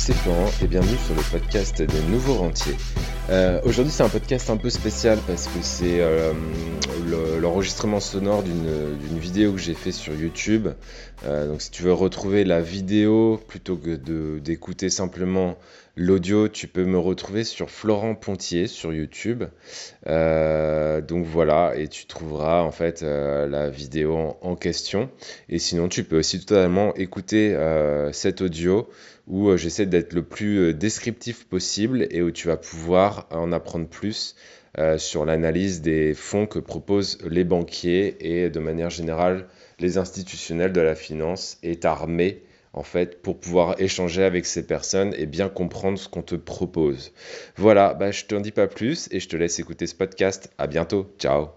c'est Florent et bienvenue sur le podcast des nouveaux rentiers. Euh, aujourd'hui c'est un podcast un peu spécial parce que c'est euh, l'enregistrement sonore d'une vidéo que j'ai fait sur YouTube. Euh, donc si tu veux retrouver la vidéo plutôt que d'écouter simplement l'audio, tu peux me retrouver sur Florent Pontier sur YouTube. donc voilà, et tu trouveras en fait la vidéo en, question. Et sinon tu peux aussi totalement écouter cet audio où euh, j'essaie d'être le plus euh, descriptif possible et où tu vas pouvoir en apprendre plus euh, sur l'analyse des fonds que proposent les banquiers et de manière générale les institutionnels de la finance est armé en fait pour pouvoir échanger avec ces personnes et bien comprendre ce qu'on te propose. Voilà, bah, je t'en dis pas plus et je te laisse écouter ce podcast. À bientôt, ciao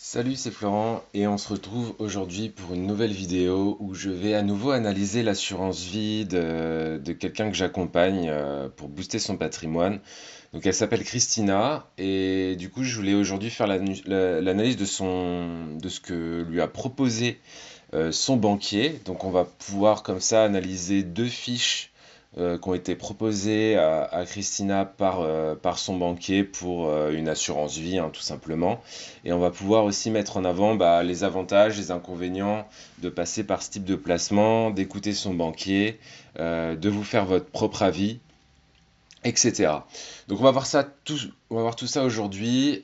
Salut, c'est Florent et on se retrouve aujourd'hui pour une nouvelle vidéo où je vais à nouveau analyser l'assurance vie de, quelqu'un que j'accompagne euh, pour booster son patrimoine. Donc elle s'appelle Christina et du coup je voulais aujourd'hui faire l'analyse de, ce que lui a proposé son banquier. Donc on va pouvoir comme ça analyser deux fiches euh, qui ont été proposées à, Christina par, euh, par son banquier pour euh, une assurance vie, hein, tout simplement. Et on va pouvoir aussi mettre en avant bah, les avantages, les inconvénients de passer par ce type de placement, d'écouter son banquier, de vous faire votre propre avis, etc. Donc on va voir ça tout, on va voir tout ça aujourd'hui.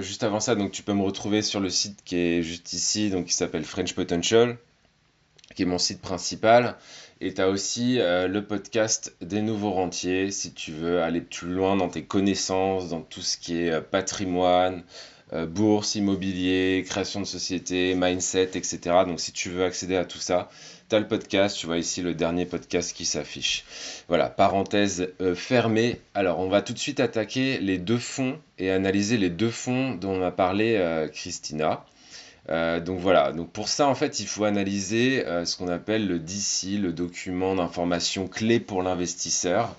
juste avant ça, donc tu peux me retrouver sur le site qui est juste ici, donc qui s'appelle French Potential, qui est mon site principal. Et tu as aussi euh, le podcast des nouveaux rentiers, si tu veux aller plus loin dans tes connaissances, dans tout ce qui est euh, patrimoine, euh, bourse, immobilier, création de société, mindset, etc. Donc si tu veux accéder à tout ça, tu as le podcast, tu vois ici le dernier podcast qui s'affiche. Voilà, parenthèse fermée. Alors on va tout de suite attaquer les deux fonds et analyser les deux fonds dont on a parlé Christina. Euh, donc voilà, donc pour ça en fait il faut analyser euh, ce qu'on appelle le DC, le document d'information clé pour l'investisseur.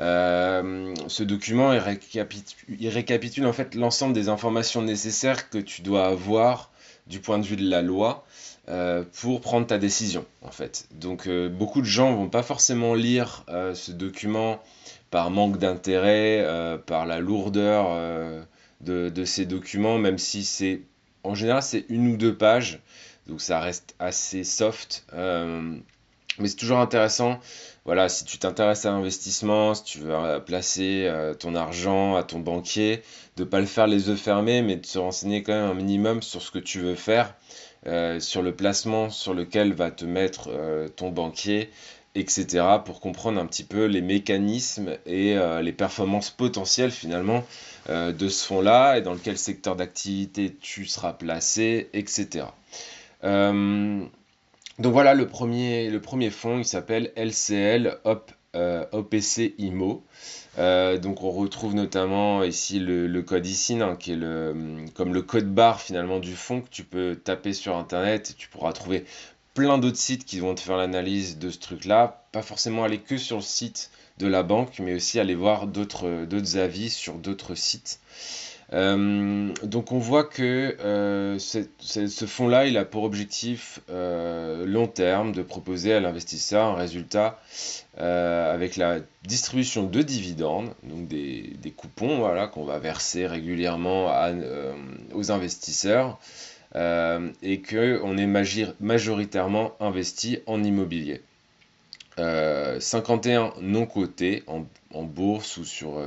Euh, ce document il récapitule, en fait l'ensemble des informations nécessaires que tu dois avoir du point de vue de la loi pour prendre ta décision en fait. Donc beaucoup de gens vont pas forcément lire ce document par manque d'intérêt, par la lourdeur de, de, ces documents, même si c'est en général, c'est une ou deux pages, donc ça reste assez soft. Euh, mais c'est toujours intéressant, voilà, si tu t'intéresses à l'investissement, si tu veux euh, placer euh, ton argent à ton banquier, de ne pas le faire les yeux fermés, mais de se renseigner quand même un minimum sur ce que tu veux faire, sur le placement sur lequel va te mettre ton banquier, etc., pour comprendre un petit peu les mécanismes et les performances potentielles finalement euh, de ce fonds-là et dans quel secteur d'activité tu seras placé, etc. Euh, donc voilà, le premier, le fonds, il s'appelle LCL OPC IMO. donc on retrouve notamment ici le, code ISIN, hein, qui est comme le code barre finalement du fonds que tu peux taper sur Internet et tu pourras trouver plein d'autres sites qui vont te faire l'analyse de ce truc-là. Pas forcément aller que sur le site de la banque, mais aussi aller voir d'autres avis sur d'autres sites. Euh, donc on voit que euh, ce fonds-là, il a pour objectif euh, long terme de proposer à l'investisseur un résultat avec la distribution de dividendes, donc des, coupons voilà, qu'on va verser régulièrement aux investisseurs, et qu'on est majoritairement investi en immobilier. 51 euh, non cotés en, bourse ou sur,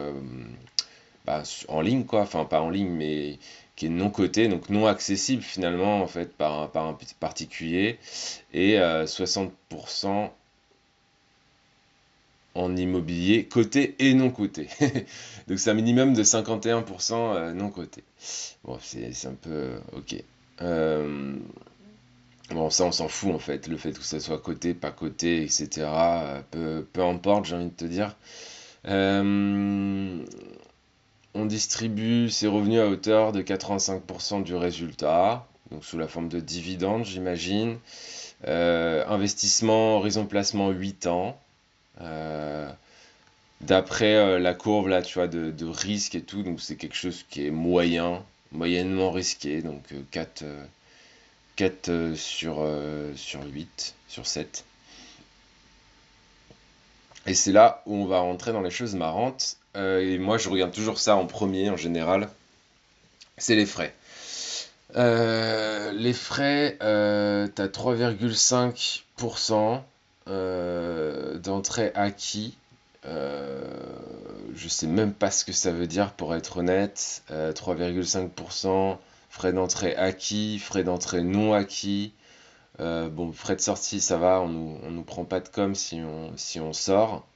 bah, en ligne quoi, enfin pas en ligne mais qui est non coté, donc non accessible finalement en fait par, un particulier et 60% euh, en immobilier coté et non coté. donc c'est un minimum de 51% non coté. Bon, c'est un peu ok. Bon, ça, on s'en fout en fait, le fait que ça soit coté, pas coté, etc. Euh, peu, peu importe, j'ai envie de te dire. Euh, on distribue ses revenus à hauteur de 85% du résultat, donc sous la forme de dividendes, j'imagine. Euh, investissement, horizon placement 8 ans. D'après la courbe là, tu vois, de, risque et tout, donc c'est quelque chose qui est moyen, moyennement risqué, donc 4 4 euh, sur, euh, sur 8, sur 7. Et c'est là où on va rentrer dans les choses marrantes. Euh, et moi, je regarde toujours ça en premier en général. C'est les frais. Euh, les frais, euh, tu as 3,5% d'entrée acquis. je sais même pas ce que ça veut dire pour être honnête. 3,5% frais d'entrée acquis, frais d'entrée non acquis. Euh, bon, frais de sortie, ça va, on nous, nous prend pas de com si on sort,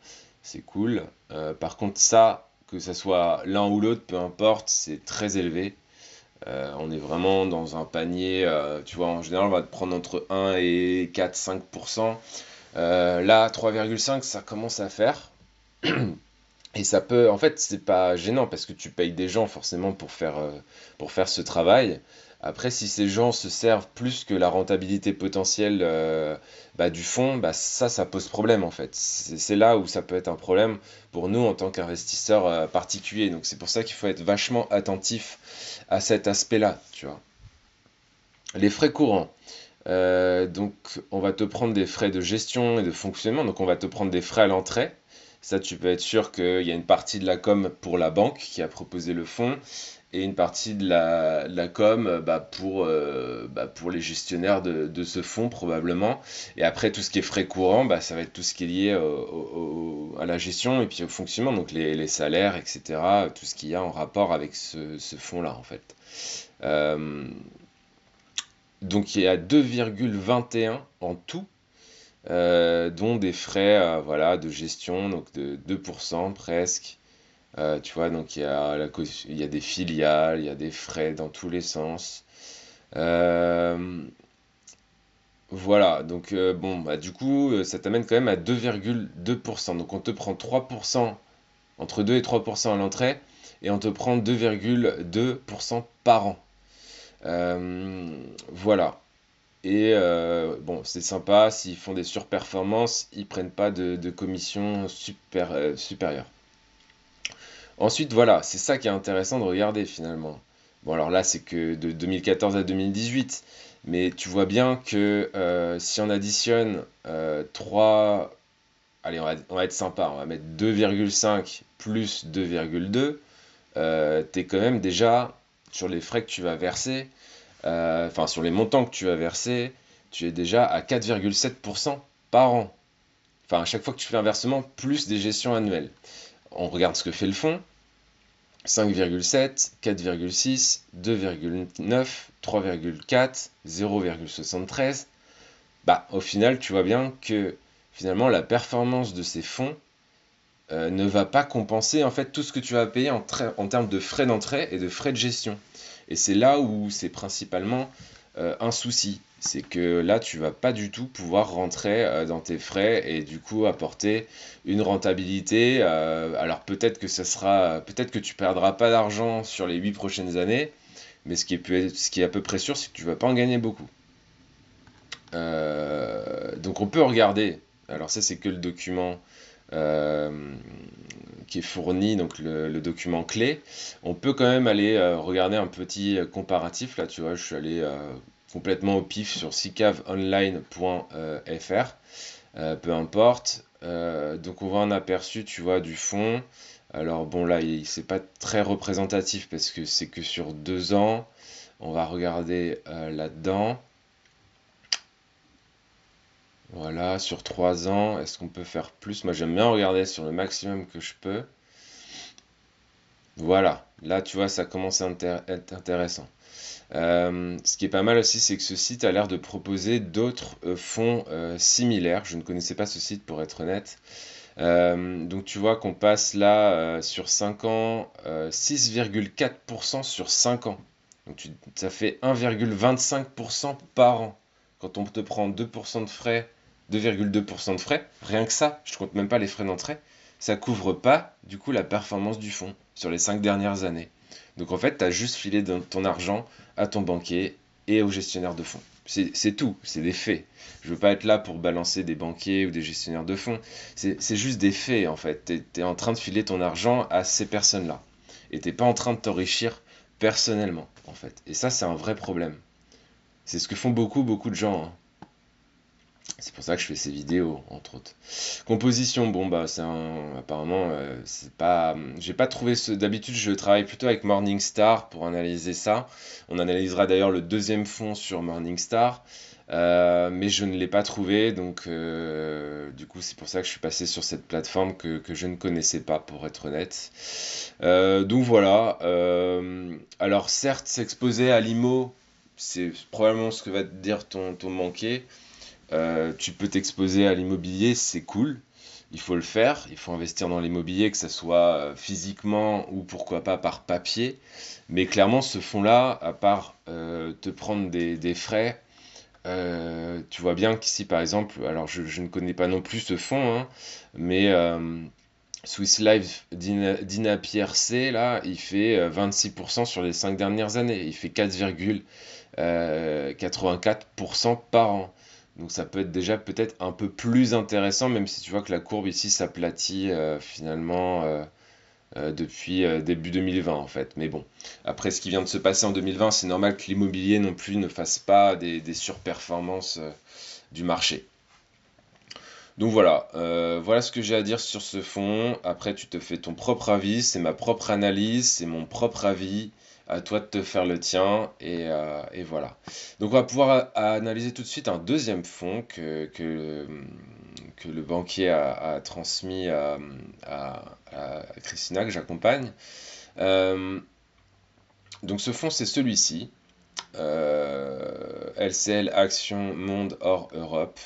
c'est cool. Euh, par contre, ça, que ça soit l'un ou l'autre, peu importe, c'est très élevé. Euh, on est vraiment dans un panier, tu vois, en général, on va te prendre entre 1 et 4-5%. là, 3,5%, ça commence à faire. Et ça peut, en fait, c'est pas gênant parce que tu payes des gens forcément pour faire ce travail. Après, si ces gens se servent plus que la rentabilité potentielle euh, bah, du fonds, bah, ça, ça pose problème en fait. C'est là où ça peut être un problème pour nous en tant qu'investisseurs euh, particuliers. Donc c'est pour ça qu'il faut être vachement attentif à cet aspect-là, tu vois. Les frais courants. Euh, donc on va te prendre des frais de gestion et de fonctionnement. Donc on va te prendre des frais à l'entrée. Ça, tu peux être sûr qu'il y a une partie de la com pour la banque qui a proposé le fonds et une partie de la, com bah, pour, euh, bah, pour les gestionnaires de, ce fonds probablement. Et après, tout ce qui est frais courants, bah, ça va être tout ce qui est lié à la gestion et puis au fonctionnement, donc les, salaires, etc. Tout ce qu'il y a en rapport avec ce, fonds-là, en fait. Euh, donc il y a 2,21 en tout. Euh, dont des frais euh, voilà, de gestion, donc de 2% presque, euh, tu vois, donc il y a, des filiales, il y a des frais dans tous les sens. Euh, voilà, donc euh, bon, bah, du coup, ça t'amène quand même à 2,2%. Donc on te prend 3%, entre 2 et 3% à l'entrée, et on te prend 2,2% par an. voilà. Et bon, c'est sympa, s'ils font des surperformances, ils prennent pas de, de commission super, supérieure. Ensuite, voilà, c'est ça qui est intéressant de regarder finalement. Bon, alors là, c'est que de 2014 à 2018, mais tu vois bien que euh, si on additionne 3, euh, allez, on va, être sympa, on va mettre 2,5 plus 2,2, euh, tu es quand même déjà sur les frais que tu vas verser, enfin sur les montants que tu vas verser, tu es déjà à 4,7% par an. Enfin, à chaque fois que tu fais un versement, plus des gestions annuelles on regarde ce que fait le fond. 5,7, 4,6, 2,9, 3,4, 0,73. Bah, au final, tu vois bien que finalement la performance de ces fonds euh, ne va pas compenser en fait tout ce que tu vas payer en, en termes de frais d'entrée et de frais de gestion. Et c'est là où c'est principalement euh, un souci c'est que là, tu vas pas du tout pouvoir rentrer euh, dans tes frais et du coup apporter une rentabilité. Euh, alors peut-être que ça sera, peut-être que tu perdras pas d'argent sur les 8 prochaines années, mais ce qui est, ce qui est à peu près sûr, c'est que tu vas pas en gagner beaucoup. Donc on peut regarder. Alors ça, c'est que le document qui est fourni, donc le, document clé. On peut quand même aller regarder un petit comparatif. Là, tu vois, je suis allé complètement au pif sur sicaveonline.fr. Euh, peu importe. Euh, donc on voit un aperçu, tu vois, du fond. Alors bon là, c'est pas très représentatif parce que c'est que sur deux ans. On va regarder euh, là-dedans. Voilà, sur trois ans, est-ce qu'on peut faire plus? Moi j'aime bien regarder sur le maximum que je peux. Voilà, là tu vois, ça commence à être intéressant. Euh, ce qui est pas mal aussi, c'est que ce site a l'air de proposer d'autres euh, fonds euh, similaires. Je ne connaissais pas ce site pour être honnête. donc tu vois qu'on passe là sur 5 ans 6,4% sur 5 ans. Donc ça fait 1,25% par an. Quand on te prend 2% de frais, 2,2% de frais, rien que ça, je ne compte même pas les frais d'entrée, ça couvre pas du coup la performance du fonds sur les 5 dernières années. Donc en fait, tu as juste filé ton argent à ton banquier et au gestionnaire de fonds. C'est tout, c'est des faits. Je veux pas être là pour balancer des banquiers ou des gestionnaires de fonds. C'est juste des faits en fait. Tu es, en train de filer ton argent à ces personnes-là. Et t'es pas en train de t'enrichir personnellement en fait. Et ça, c'est un vrai problème. C'est ce que font beaucoup, beaucoup de gens. Hein. C'est pour ça que je fais ces vidéos, entre autres. Composition, bon bah c'est apparemment euh, c'est pas, j'ai pas trouvé ce. D'habitude je travaille plutôt avec Morningstar pour analyser ça. On analysera d'ailleurs le deuxième fond sur Morningstar. Euh, mais je ne l'ai pas trouvé, donc euh, du coup c'est pour ça que je suis passé sur cette plateforme que, je ne connaissais pas pour être honnête. Donc voilà, alors certes s'exposer à l'IMO, c'est probablement ce que va te dire ton, ton manqué. tu peux t'exposer à l'immobilier, c'est cool, il faut le faire, il faut investir dans l'immobilier, que ce soit physiquement ou pourquoi pas par papier. Mais clairement ce fonds-là, à part te prendre des, des frais, euh, tu vois bien qu'ici, par exemple, alors je, ne connais pas non plus ce fond, hein, mais euh, Swiss Life Dina, Pierre C, là, il fait 26% euh, sur les 5 dernières années. Il fait 4,84% par an. Donc ça peut être déjà peut-être un peu plus intéressant, même si tu vois que la courbe ici s'aplatit finalement euh, depuis euh, début 2020 en fait. Mais bon, après ce qui vient de se passer en 2020, c'est normal que l'immobilier non plus ne fasse pas des, surperformances euh, du marché. Donc voilà, voilà ce que j'ai à dire sur ce fond. Après, tu te fais ton propre avis, c'est ma propre analyse, c'est mon propre avis. À toi de te faire le tien et, voilà. Donc on va pouvoir analyser tout de suite un deuxième fond que, que, le banquier a, transmis à, Christina, que j'accompagne. Euh, donc ce fonds, c'est celui-ci. LCL euh, Action Monde hors Europe.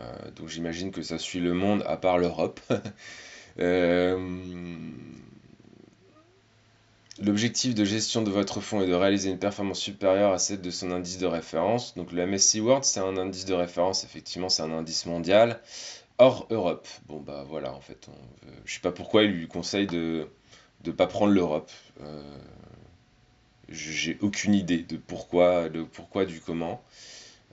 Euh, donc j'imagine que ça suit le monde à part l'Europe. L'objectif de gestion de votre fonds est de réaliser une performance supérieure à celle de son indice de référence. Donc le MSCI World, c'est un indice de référence, effectivement, c'est un indice mondial hors Europe. Bon, bah voilà, en fait. On, je sais pas pourquoi il lui conseille de ne pas prendre l'Europe. Euh, j'ai aucune idée de pourquoi, le pourquoi du comment.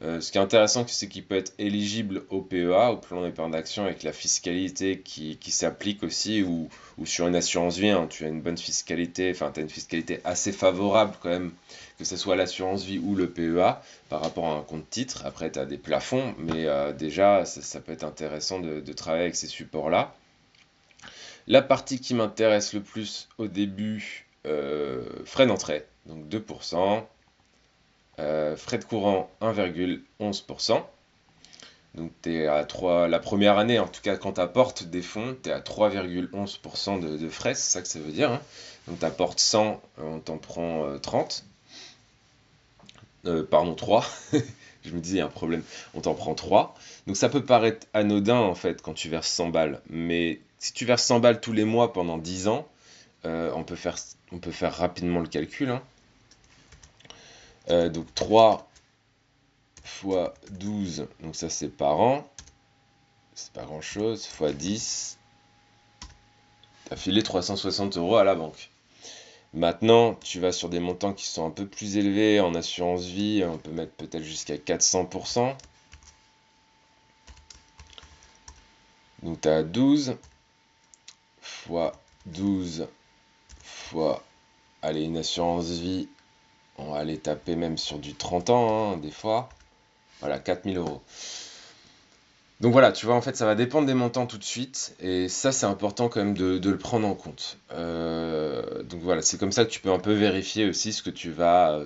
Euh, ce qui est intéressant, c'est qu'il peut être éligible au PEA, au plan d'épargne d'action, avec la fiscalité qui, s'applique aussi, ou, sur une assurance vie, hein, tu as une bonne fiscalité, enfin tu as une fiscalité assez favorable quand même, que ce soit l'assurance vie ou le PEA, par rapport à un compte titre. Après, tu as des plafonds, mais euh, déjà, ça, peut être intéressant de, travailler avec ces supports-là. La partie qui m'intéresse le plus au début, euh, frais d'entrée, donc 2%. Euh, frais de courant 1,11%. Donc tu es à 3, la première année, en tout cas quand tu apportes des fonds, tu es à 3,11% de, frais, c'est ça que ça veut dire. Hein. Donc tu apportes 100, on t'en prend 30. Euh, euh, pardon, 3. Je me disais, il y a un problème, on t'en prend 3. Donc ça peut paraître anodin en fait quand tu verses 100 balles. Mais si tu verses 100 balles tous les mois pendant 10 ans, on, peut faire, on peut faire rapidement le calcul. Hein. Euh, donc 3 fois 12, donc ça c'est par an. C'est pas grand chose. Fois 10. T'as filé 360 euros à la banque. Maintenant, tu vas sur des montants qui sont un peu plus élevés en assurance vie. On peut mettre peut-être jusqu'à 400%. Donc tu as 12 fois 12 fois, allez, une assurance vie on va aller taper même sur du 30 ans, hein, des fois. Voilà, 4000 euros. Donc voilà, tu vois, en fait, ça va dépendre des montants tout de suite. Et ça, c'est important quand même de, le prendre en compte. Euh, donc voilà, c'est comme ça que tu peux un peu vérifier aussi ce que tu vas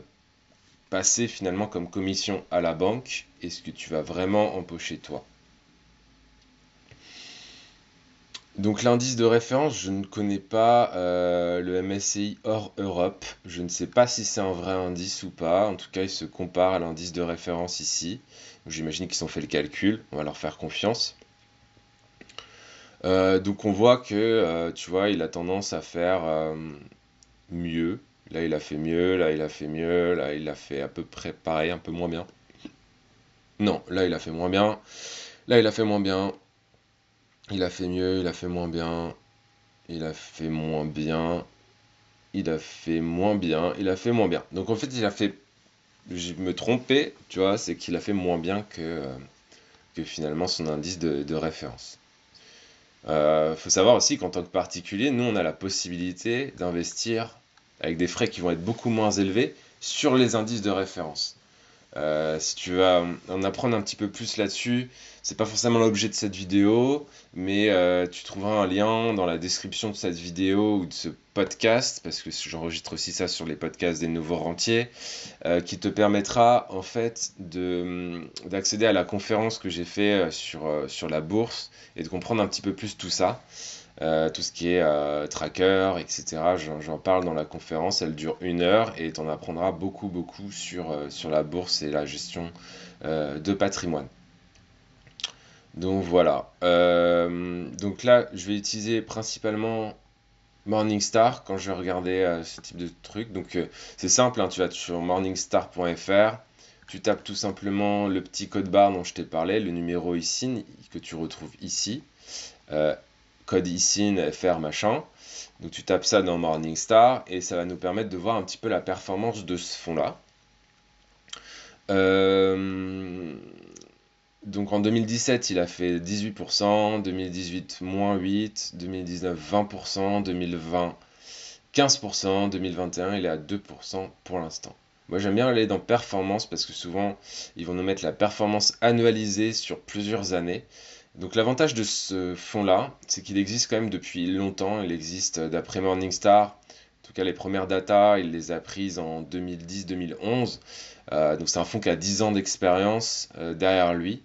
passer finalement comme commission à la banque et ce que tu vas vraiment empocher toi. Donc l'indice de référence, je ne connais pas euh, le MSCI hors Europe. Je ne sais pas si c'est un vrai indice ou pas. En tout cas, il se compare à l'indice de référence ici. J'imagine qu'ils ont fait le calcul. On va leur faire confiance. Euh, donc on voit que, euh, tu vois, il a tendance à faire mieux. Là, il a fait mieux. Là, il a fait mieux. Là, il a fait à peu près pareil, un peu moins bien. Non, là, il a fait moins bien. Là, il a fait moins bien. Il a fait mieux, il a fait moins bien, il a fait moins bien, il a fait moins bien, il a fait moins bien. Donc en fait, il a fait. Je me trompais, tu vois, c'est qu'il a fait moins bien que, que finalement son indice de, référence. Il euh, faut savoir aussi qu'en tant que particulier, nous, on a la possibilité d'investir avec des frais qui vont être beaucoup moins élevés sur les indices de référence. Euh, si tu veux en apprendre un petit peu plus là-dessus, c'est pas forcément l'objet de cette vidéo, mais euh, tu trouveras un lien dans la description de cette vidéo ou de ce podcast, parce que j'enregistre aussi ça sur les podcasts des nouveaux rentiers, euh, qui te permettra en fait d'accéder à la conférence que j'ai fait sur, sur la bourse et de comprendre un petit peu plus tout ça. Euh, tout ce qui est euh, tracker, etc. J'en parle dans la conférence, elle dure une heure et tu en apprendras beaucoup, beaucoup sur, euh, sur la bourse et la gestion de patrimoine. Donc voilà. donc là, je vais utiliser principalement Morningstar quand je vais regarder ce type de truc. Donc c'est simple, hein, tu vas sur morningstar.fr, tu tapes tout simplement le petit code barre dont je t'ai parlé, le numéro ici que tu retrouves ici code ISIN, FR, machin. Donc tu tapes ça dans Morningstar et ça va nous permettre de voir un petit peu la performance de ce fonds-là. Euh, donc en 2017, il a fait 18%, 2018 moins 8%, 2019 20%, 2020 15%, 2021 il est à 2% pour l'instant. Moi j'aime bien aller dans performance parce que souvent ils vont nous mettre la performance annualisée sur plusieurs années. Donc l'avantage de ce fonds-là, c'est qu'il existe quand même depuis longtemps. Il existe euh, d'après Morningstar. En tout cas, les premières datas, il les a prises en 2010-2011. Euh, donc c'est un fonds qui a 10 ans d'expérience euh, derrière lui,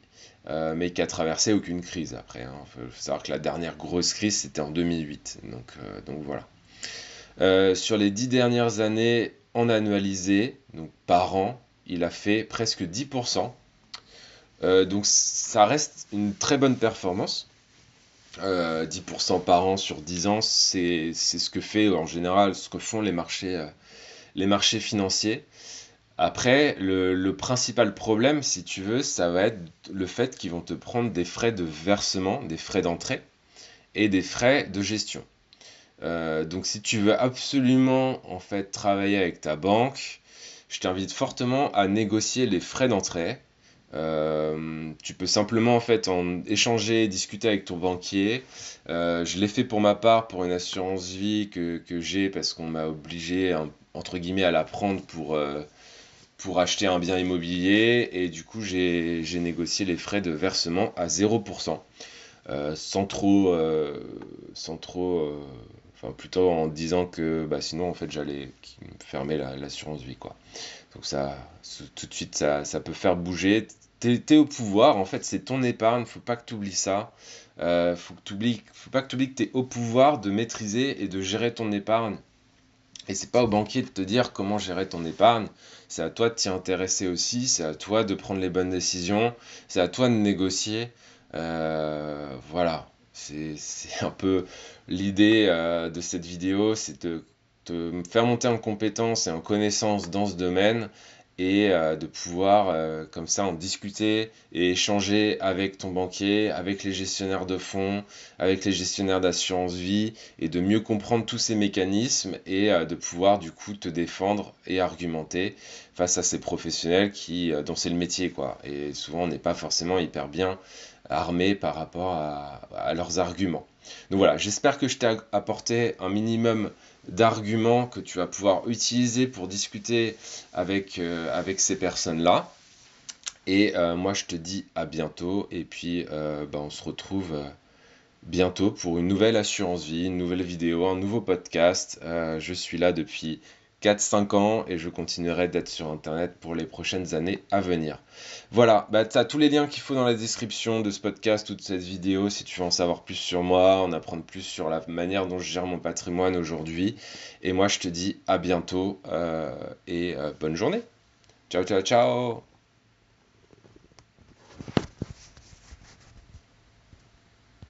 mais qui a traversé aucune crise après. Il hein. faut savoir que la dernière grosse crise, c'était en 2008. Donc, donc voilà. sur les 10 dernières années, en annualisé, donc par an, il a fait presque 10%. Euh, donc ça reste une très bonne performance. 10% euh, par an sur 10 ans, c'est ce que fait en général, ce que font les marchés, euh, les marchés financiers. Après, le, principal problème, si tu veux, ça va être le fait qu'ils vont te prendre des frais de versement, des frais d'entrée et des frais de gestion. donc si tu veux absolument en fait travailler avec ta banque, je t'invite fortement à négocier les frais d'entrée euh, tu peux simplement en fait en échanger, discuter avec ton banquier. Euh, je l'ai fait pour ma part pour une assurance vie que, j'ai parce qu'on m'a obligé entre guillemets à la prendre pour, euh, pour acheter un bien immobilier et du coup j'ai négocié les frais de versement à 0%. sans trop, sans trop enfin plutôt en disant que bah, sinon en fait j'allais fermer l'assurance vie quoi. Donc ça, tout de suite, ça, ça peut faire bouger t'es au pouvoir, en fait, c'est ton épargne, faut pas que tu oublies ça. Euh, faut, faut pas que tu oublies que tu es au pouvoir de maîtriser et de gérer ton épargne. Et c'est pas au banquier de te dire comment gérer ton épargne. C'est à toi de t'y intéresser aussi. C'est à toi de prendre les bonnes décisions. C'est à toi de négocier. Euh, voilà. C'est un peu l'idée euh, de cette vidéo. C'est de te faire monter en compétence et en connaissance dans ce domaine et euh, de pouvoir euh, comme ça en discuter et échanger avec ton banquier, avec les gestionnaires de fonds, avec les gestionnaires d'assurance vie et de mieux comprendre tous ces mécanismes et euh, de pouvoir du coup te défendre et argumenter face à ces professionnels qui dont c'est le métier quoi et souvent on n'est pas forcément hyper bien armé par rapport à leurs arguments. Donc voilà, j'espère que je t'ai apporté un minimum d'arguments que tu vas pouvoir utiliser pour discuter avec, euh, avec ces personnes-là. Et euh, moi, je te dis à bientôt. Et puis, euh, bah, on se retrouve bientôt pour une nouvelle assurance vie, une nouvelle vidéo, un nouveau podcast. je suis là depuis 4-5 ans et je continuerai d'être sur Internet pour les prochaines années à venir. Voilà, bah, tu as tous les liens qu'il faut dans la description de ce podcast ou de cette vidéo si tu veux en savoir plus sur moi, en apprendre plus sur la manière dont je gère mon patrimoine aujourd'hui. Et moi, je te dis à bientôt euh, et euh, bonne journée. Ciao, ciao, ciao